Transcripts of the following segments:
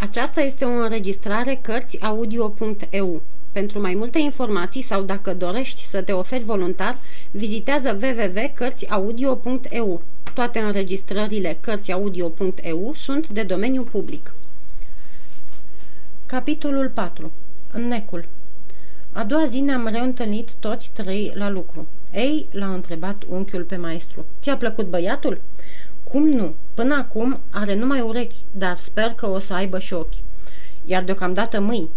Aceasta este o înregistrare Cărțiaudio.eu. Pentru mai multe informații sau dacă dorești să te oferi voluntar, vizitează www.cărțiaudio.eu. Toate înregistrările Cărțiaudio.eu sunt de domeniu public. Capitolul 4. Necul A doua zi ne-am reîntâlnit toți trei la lucru. Ei, l-a întrebat unchiul pe maestru. Ți-a plăcut băiatul?" Cum nu? Până acum are numai urechi, dar sper că o să aibă și ochi. Iar deocamdată mâini.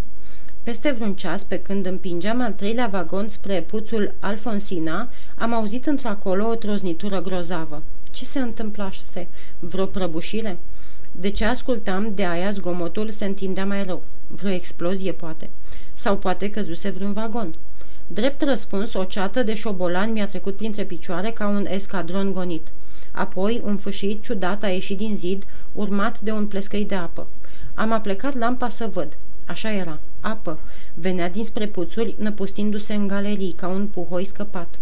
Peste vreun ceas, pe când împingeam al treilea vagon spre puțul Alfonsina, am auzit într-acolo o troznitură grozavă. Ce se întâmplase? Vreo prăbușire? De ce ascultam, de aia zgomotul se întindea mai rău. Vreo explozie, poate. Sau poate căzuse vreun vagon. Drept răspuns, o ceată de șobolani mi-a trecut printre picioare ca un escadron gonit. Apoi, un fâșit ciudat a ieșit din zid, urmat de un plescăi de apă. Am aplecat lampa să văd. Așa era. Apă. Venea dinspre puțuri, năpustindu-se în galerii, ca un puhoi scăpat.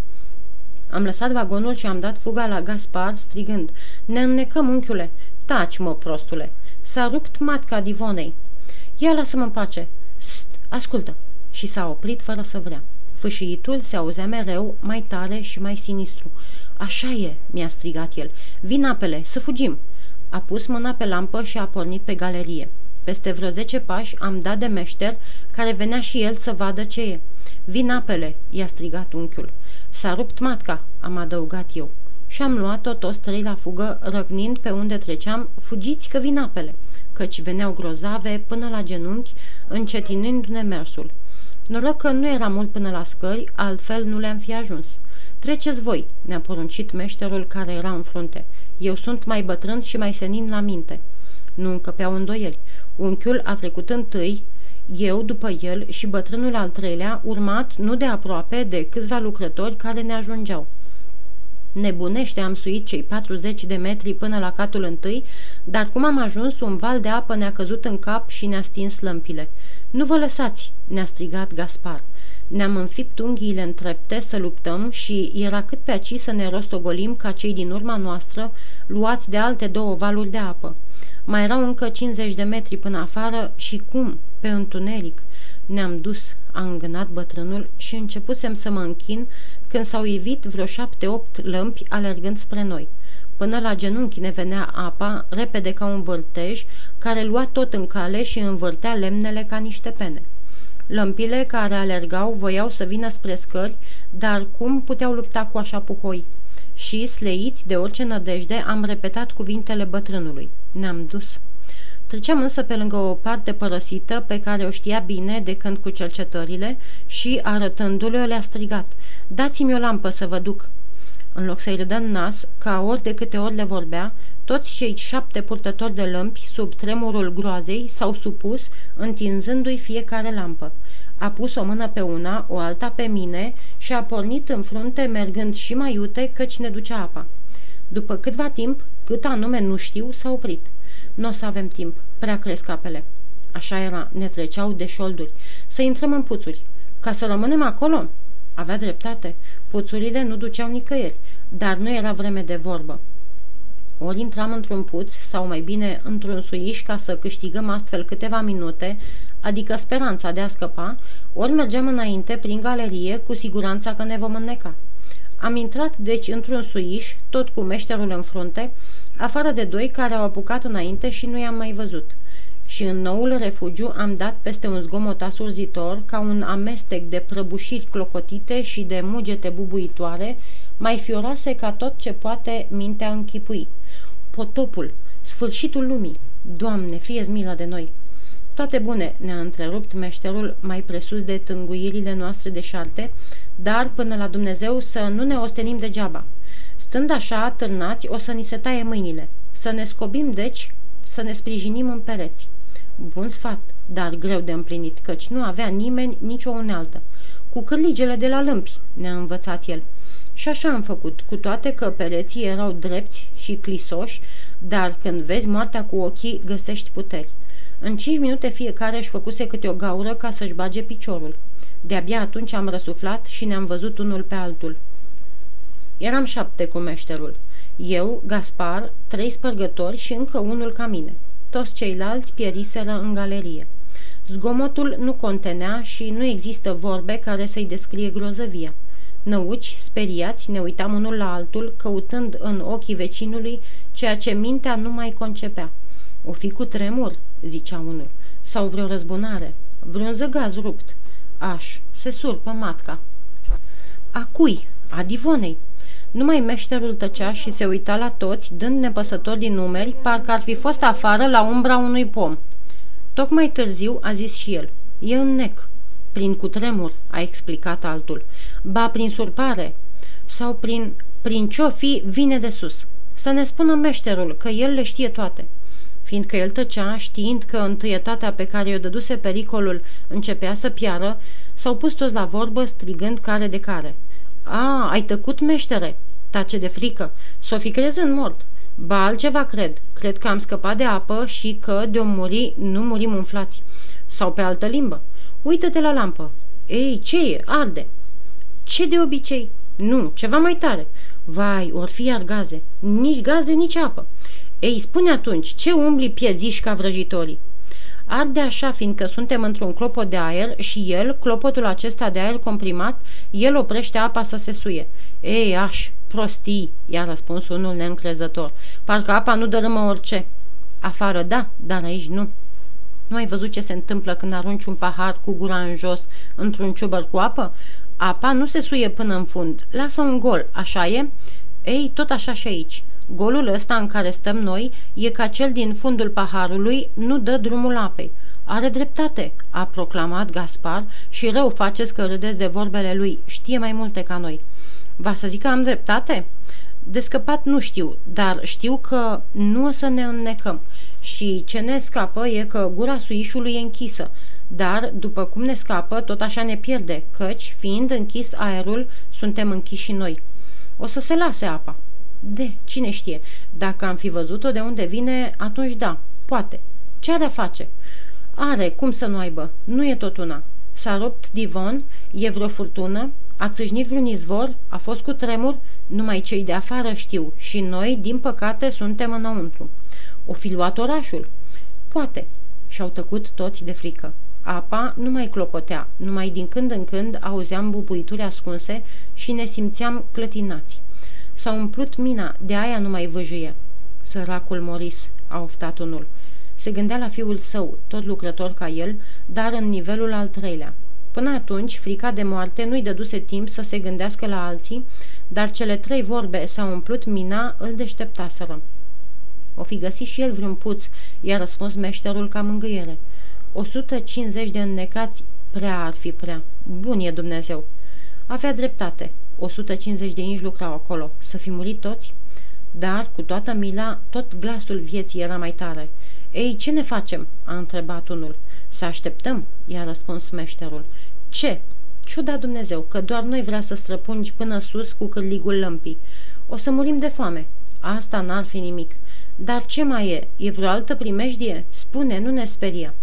Am lăsat vagonul și am dat fuga la Gaspar, strigând. Ne înnecăm, unchiule! Taci, mă, prostule! S-a rupt matca divonei. Ia lasă-mă în pace! St, ascultă! Și s-a oprit fără să vrea. Fâșiitul se auzea mereu, mai tare și mai sinistru. Așa e, mi-a strigat el. Vin apele, să fugim. A pus mâna pe lampă și a pornit pe galerie. Peste vreo zece pași am dat de meșter, care venea și el să vadă ce e. Vin apele, i-a strigat unchiul. S-a rupt matca, am adăugat eu. Și am luat-o toți trei la fugă, răgnind pe unde treceam, fugiți că vin apele, căci veneau grozave până la genunchi, încetinându-ne mersul. Noroc că nu era mult până la scări, altfel nu le-am fi ajuns. Treceți voi, ne-a poruncit meșterul care era în frunte. Eu sunt mai bătrân și mai senin la minte. Nu încăpeau îndoieli. Unchiul a trecut întâi, eu după el și bătrânul al treilea, urmat nu de aproape de câțiva lucrători care ne ajungeau. Nebunește am suit cei 40 de metri până la catul întâi, dar cum am ajuns, un val de apă ne-a căzut în cap și ne-a stins lămpile. Nu vă lăsați!" ne-a strigat Gaspar. Ne-am înfipt unghiile în trepte să luptăm și era cât pe aci să ne rostogolim ca cei din urma noastră, luați de alte două valuri de apă. Mai erau încă 50 de metri până afară și cum? Pe întuneric. Ne-am dus, a îngânat bătrânul și începusem să mă închin când s-au ivit vreo șapte-opt lămpi alergând spre noi. Până la genunchi ne venea apa, repede ca un vârtej, care lua tot în cale și învârtea lemnele ca niște pene. Lămpile care alergau voiau să vină spre scări, dar cum puteau lupta cu așa puhoi? Și, sleiți de orice nădejde, am repetat cuvintele bătrânului. Ne-am dus. Treceam însă pe lângă o parte părăsită pe care o știa bine de când cu cercetările și, arătându-le, le-a strigat. Dați-mi o lampă să vă duc. În loc să-i râdă în nas, ca ori de câte ori le vorbea, toți cei șapte purtători de lămpi, sub tremurul groazei, s-au supus, întinzându-i fiecare lampă. A pus o mână pe una, o alta pe mine și a pornit în frunte, mergând și mai iute, căci ne ducea apa. După câtva timp, cât anume nu știu, s-a oprit. Nu o să avem timp, prea cresc apele. Așa era, ne treceau de șolduri. Să intrăm în puțuri. Ca să rămânem acolo? Avea dreptate. Puțurile nu duceau nicăieri, dar nu era vreme de vorbă. Ori intram într-un puț, sau mai bine într-un suiș ca să câștigăm astfel câteva minute, adică speranța de a scăpa, ori mergeam înainte prin galerie cu siguranța că ne vom înneca. Am intrat deci într-un suiș, tot cu meșterul în frunte, afară de doi care au apucat înainte și nu i-am mai văzut. Și în noul refugiu am dat peste un zgomot asurzitor, ca un amestec de prăbușiri clocotite și de mugete bubuitoare, mai fioroase ca tot ce poate mintea închipui potopul, sfârșitul lumii. Doamne, fie milă de noi! Toate bune, ne-a întrerupt meșterul mai presus de tânguirile noastre de șarte, dar până la Dumnezeu să nu ne ostenim degeaba. Stând așa atârnați, o să ni se taie mâinile. Să ne scobim, deci, să ne sprijinim în pereți. Bun sfat, dar greu de împlinit, căci nu avea nimeni nicio unealtă. Cu cârligele de la lâmpi, ne-a învățat el. Și așa am făcut, cu toate că pereții erau drepți și clisoși, dar când vezi moartea cu ochii, găsești puteri. În cinci minute fiecare își făcuse câte o gaură ca să-și bage piciorul. De-abia atunci am răsuflat și ne-am văzut unul pe altul. Eram șapte cu meșterul. Eu, Gaspar, trei spărgători și încă unul ca mine. toți ceilalți pieriseră în galerie. Zgomotul nu contenea și nu există vorbe care să-i descrie grozăvia. Năuci, speriați, ne uitam unul la altul, căutând în ochii vecinului ceea ce mintea nu mai concepea. O fi cu tremur, zicea unul, sau vreo răzbunare, vreun zăgaz rupt. Aș, se surpă matca. A cui? A divonei. Numai meșterul tăcea și se uita la toți, dând nepăsător din numeri, parcă ar fi fost afară la umbra unui pom. Tocmai târziu a zis și el. E în nec. Prin cutremur, a explicat altul. Ba prin surpare. Sau prin... Prin ce-o fi, vine de sus. Să ne spună meșterul că el le știe toate. Fiindcă el tăcea, știind că întâietatea pe care o dăduse pericolul începea să piară, s-au pus toți la vorbă strigând care de care. A, ai tăcut, meștere!" Tace de frică. S-o fi crezând mort. Ba altceva cred. Cred că am scăpat de apă și că de-o muri nu murim umflați. Sau pe altă limbă. Uită-te la lampă. Ei, ce e? Arde. Ce de obicei? Nu, ceva mai tare. Vai, or fi iar gaze. Nici gaze, nici apă. Ei, spune atunci, ce umbli pieziși ca vrăjitorii? Arde așa, fiindcă suntem într-un clopot de aer și el, clopotul acesta de aer comprimat, el oprește apa să se suie. Ei, aș, prostii, i-a răspuns unul neîncrezător. Parcă apa nu dărâmă orice. Afară, da, dar aici nu. Nu ai văzut ce se întâmplă când arunci un pahar cu gura în jos într-un ciubăr cu apă? Apa nu se suie până în fund. Lasă un gol, așa e? Ei, tot așa și aici. Golul ăsta în care stăm noi e ca cel din fundul paharului, nu dă drumul apei. Are dreptate, a proclamat Gaspar și rău faceți că râdeți de vorbele lui, știe mai multe ca noi. Va să zic că am dreptate? De scăpat nu știu, dar știu că nu o să ne înnecăm și ce ne scapă e că gura suișului e închisă, dar după cum ne scapă, tot așa ne pierde, căci, fiind închis aerul, suntem închiși și noi. O să se lase apa. De, cine știe, dacă am fi văzut-o de unde vine, atunci da, poate. Ce are a face? Are, cum să nu aibă, nu e tot una. S-a rupt divon, e vreo furtună, a țâșnit vreun izvor, a fost cu tremur, numai cei de afară știu și noi, din păcate, suntem înăuntru. O fi luat orașul? Poate. Și-au tăcut toți de frică. Apa nu mai clopotea, numai din când în când auzeam bubuituri ascunse și ne simțeam clătinați. S-a umplut mina, de aia nu mai văjuie. Săracul Moris, a oftat unul. Se gândea la fiul său, tot lucrător ca el, dar în nivelul al treilea. Până atunci, frica de moarte nu-i dăduse timp să se gândească la alții, dar cele trei vorbe s-au umplut mina, îl deșteptaseră. O fi găsit și el vreun puț, i-a răspuns meșterul ca mângâiere. 150 de înnecați prea ar fi prea. Bun e Dumnezeu. Avea dreptate. 150 de inși lucrau acolo. Să fi murit toți? Dar, cu toată mila, tot glasul vieții era mai tare. Ei, ce ne facem?" a întrebat unul. Să așteptăm?" i-a răspuns meșterul. Ce? Ciuda Dumnezeu, că doar noi vrea să străpungi până sus cu cârligul lămpii. O să murim de foame. Asta n-ar fi nimic. Dar ce mai e? E vreo altă primejdie? Spune, nu ne speria.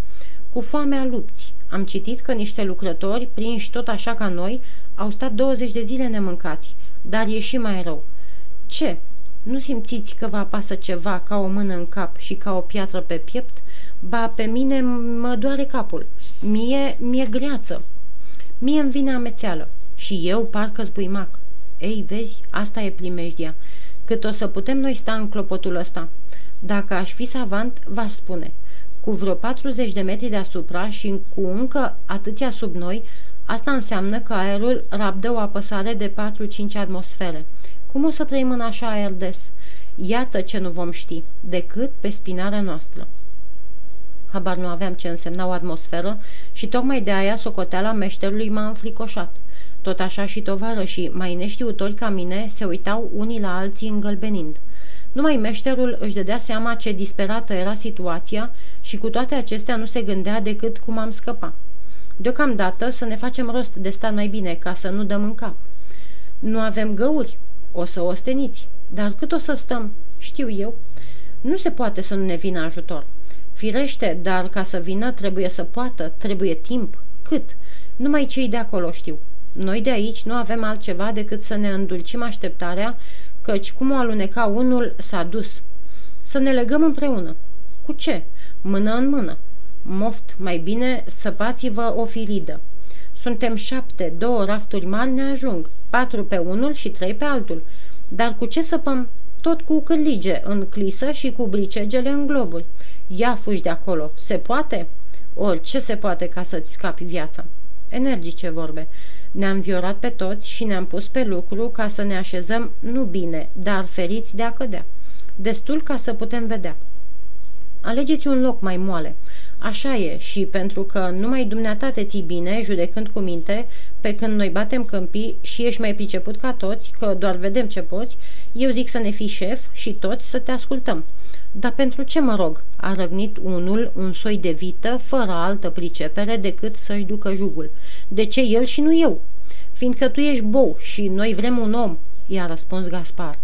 Cu foamea lupți. Am citit că niște lucrători, prinși tot așa ca noi, au stat 20 de zile nemâncați, dar e și mai rău. Ce? Nu simțiți că vă apasă ceva ca o mână în cap și ca o piatră pe piept? Ba, pe mine mă doare capul. Mie, mie greață. Mie îmi vine amețeală. Și eu parcă zbuimac. Ei, vezi, asta e primejdia. Cât o să putem noi sta în clopotul ăsta. Dacă aș fi savant, v-aș spune. Cu vreo 40 de metri deasupra și cu încă atâția sub noi, asta înseamnă că aerul rabdă o apăsare de 4-5 atmosfere. Cum o să trăim în așa aer des? Iată ce nu vom ști, decât pe spinarea noastră. Habar nu aveam ce însemna o atmosferă și tocmai de aia socoteala meșterului m-a înfricoșat. Tot așa și tovarășii, mai neștiutori ca mine, se uitau unii la alții îngălbenind. Numai meșterul își dădea seama ce disperată era situația și cu toate acestea nu se gândea decât cum am scăpa. Deocamdată să ne facem rost de stat mai bine, ca să nu dăm în cap. Nu avem găuri, o să osteniți, dar cât o să stăm, știu eu. Nu se poate să nu ne vină ajutor. Firește, dar ca să vină trebuie să poată, trebuie timp. Cât? Numai cei de acolo știu. Noi de aici nu avem altceva decât să ne îndulcim așteptarea, căci cum o aluneca unul s-a dus. Să ne legăm împreună. Cu ce? mână în mână. Moft, mai bine săpați-vă o firidă. Suntem șapte, două rafturi mari ne ajung, patru pe unul și trei pe altul. Dar cu ce săpăm? Tot cu cârlige în clisă și cu bricegele în globuri. Ia fugi de acolo. Se poate? Orice se poate ca să-ți scapi viața. Energice vorbe. Ne-am viorat pe toți și ne-am pus pe lucru ca să ne așezăm nu bine, dar feriți de a cădea. Destul ca să putem vedea. Alegeți un loc mai moale. Așa e și pentru că numai dumneata te ții bine, judecând cu minte, pe când noi batem câmpii și ești mai priceput ca toți, că doar vedem ce poți, eu zic să ne fii șef și toți să te ascultăm. Dar pentru ce mă rog? A răgnit unul un soi de vită, fără altă pricepere decât să-și ducă jugul. De ce el și nu eu? Fiindcă tu ești bou și noi vrem un om, i-a răspuns Gaspar.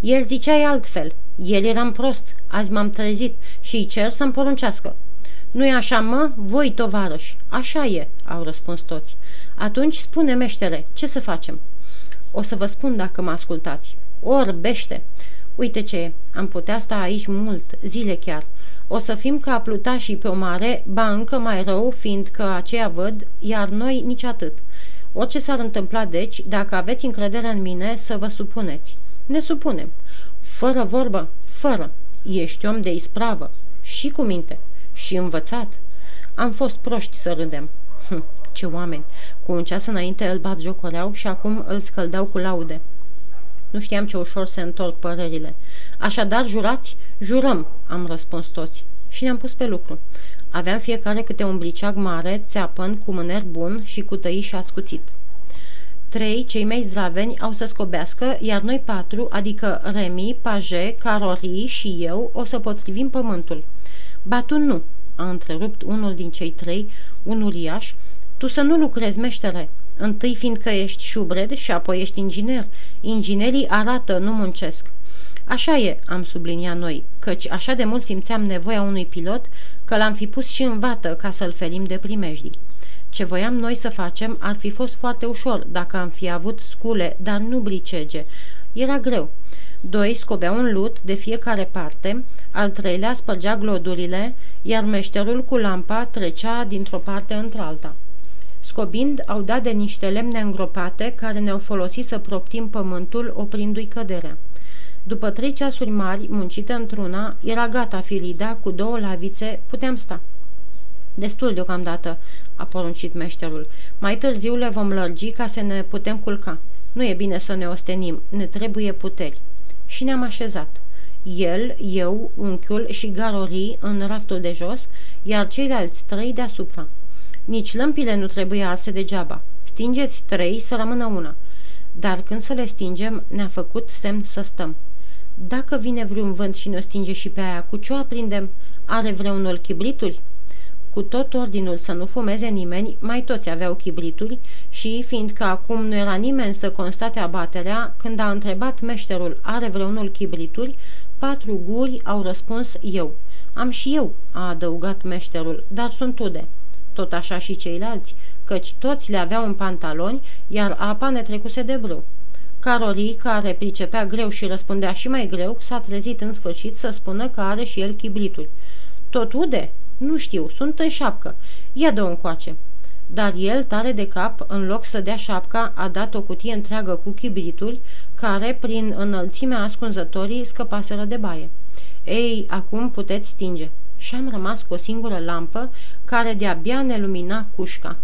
El ziceai altfel. El eram prost, azi m-am trezit și îi cer să-mi poruncească. Nu-i așa, mă? Voi, tovarăși. Așa e, au răspuns toți. Atunci spune, meștere, ce să facem? O să vă spun dacă mă ascultați. Orbește! Uite ce e, am putea sta aici mult, zile chiar. O să fim ca plutașii pe o mare, ba încă mai rău, fiindcă aceea văd, iar noi nici atât. Orice s-ar întâmpla, deci, dacă aveți încredere în mine, să vă supuneți. Ne supunem. Fără vorbă, fără. Ești om de ispravă. Și cu minte. Și învățat. Am fost proști să râdem. Hm, ce oameni! Cu un ceas înainte îl bat jocoreau și acum îl scăldau cu laude. Nu știam ce ușor se întorc părerile. Așadar, jurați? Jurăm, am răspuns toți. Și ne-am pus pe lucru. Aveam fiecare câte un briceag mare, țeapăn, cu mâner bun și cu tăiș ascuțit. Trei, cei mai zdraveni, au să scobească, iar noi patru, adică Remi, Paje, Carori și eu, o să potrivim pământul. Ba tu nu, a întrerupt unul din cei trei, un uriaș, tu să nu lucrezi, meștere, întâi fiindcă ești șubred și apoi ești inginer. Inginerii arată, nu muncesc. Așa e, am subliniat noi, căci așa de mult simțeam nevoia unui pilot că l-am fi pus și în vată ca să-l ferim de primejdii. Ce voiam noi să facem ar fi fost foarte ușor dacă am fi avut scule, dar nu bricege. Era greu. Doi scobeau un lut de fiecare parte, al treilea spărgea glodurile, iar meșterul cu lampa trecea dintr-o parte într-alta. Scobind, au dat de niște lemne îngropate care ne-au folosit să proptim pământul oprindu-i căderea. După trei ceasuri mari, muncită într-una, era gata Filida cu două lavițe, puteam sta. Destul deocamdată, a poruncit meșterul. Mai târziu le vom lărgi ca să ne putem culca. Nu e bine să ne ostenim, ne trebuie puteri. Și ne-am așezat. El, eu, unchiul și garorii în raftul de jos, iar ceilalți trei deasupra. Nici lămpile nu trebuie arse degeaba. Stingeți trei să rămână una. Dar când să le stingem, ne-a făcut semn să stăm. Dacă vine vreun vânt și ne stinge și pe aia, cu ce o aprindem? Are vreunul chibrituri? Cu tot ordinul să nu fumeze nimeni, mai toți aveau chibrituri și, fiindcă acum nu era nimeni să constate abaterea, când a întrebat meșterul are vreunul chibrituri, patru guri au răspuns eu. Am și eu, a adăugat meșterul, dar sunt ude tot așa și ceilalți, căci toți le aveau în pantaloni, iar apa ne trecuse de brâu. Caroli, care pricepea greu și răspundea și mai greu, s-a trezit în sfârșit să spună că are și el chibrituri. Tot ude? Nu știu, sunt în șapcă. Ia dă un coace. Dar el, tare de cap, în loc să dea șapca, a dat o cutie întreagă cu chibrituri, care, prin înălțimea ascunzătorii, scăpaseră de baie. Ei, acum puteți stinge și am rămas cu o singură lampă care de-abia ne lumina cușca.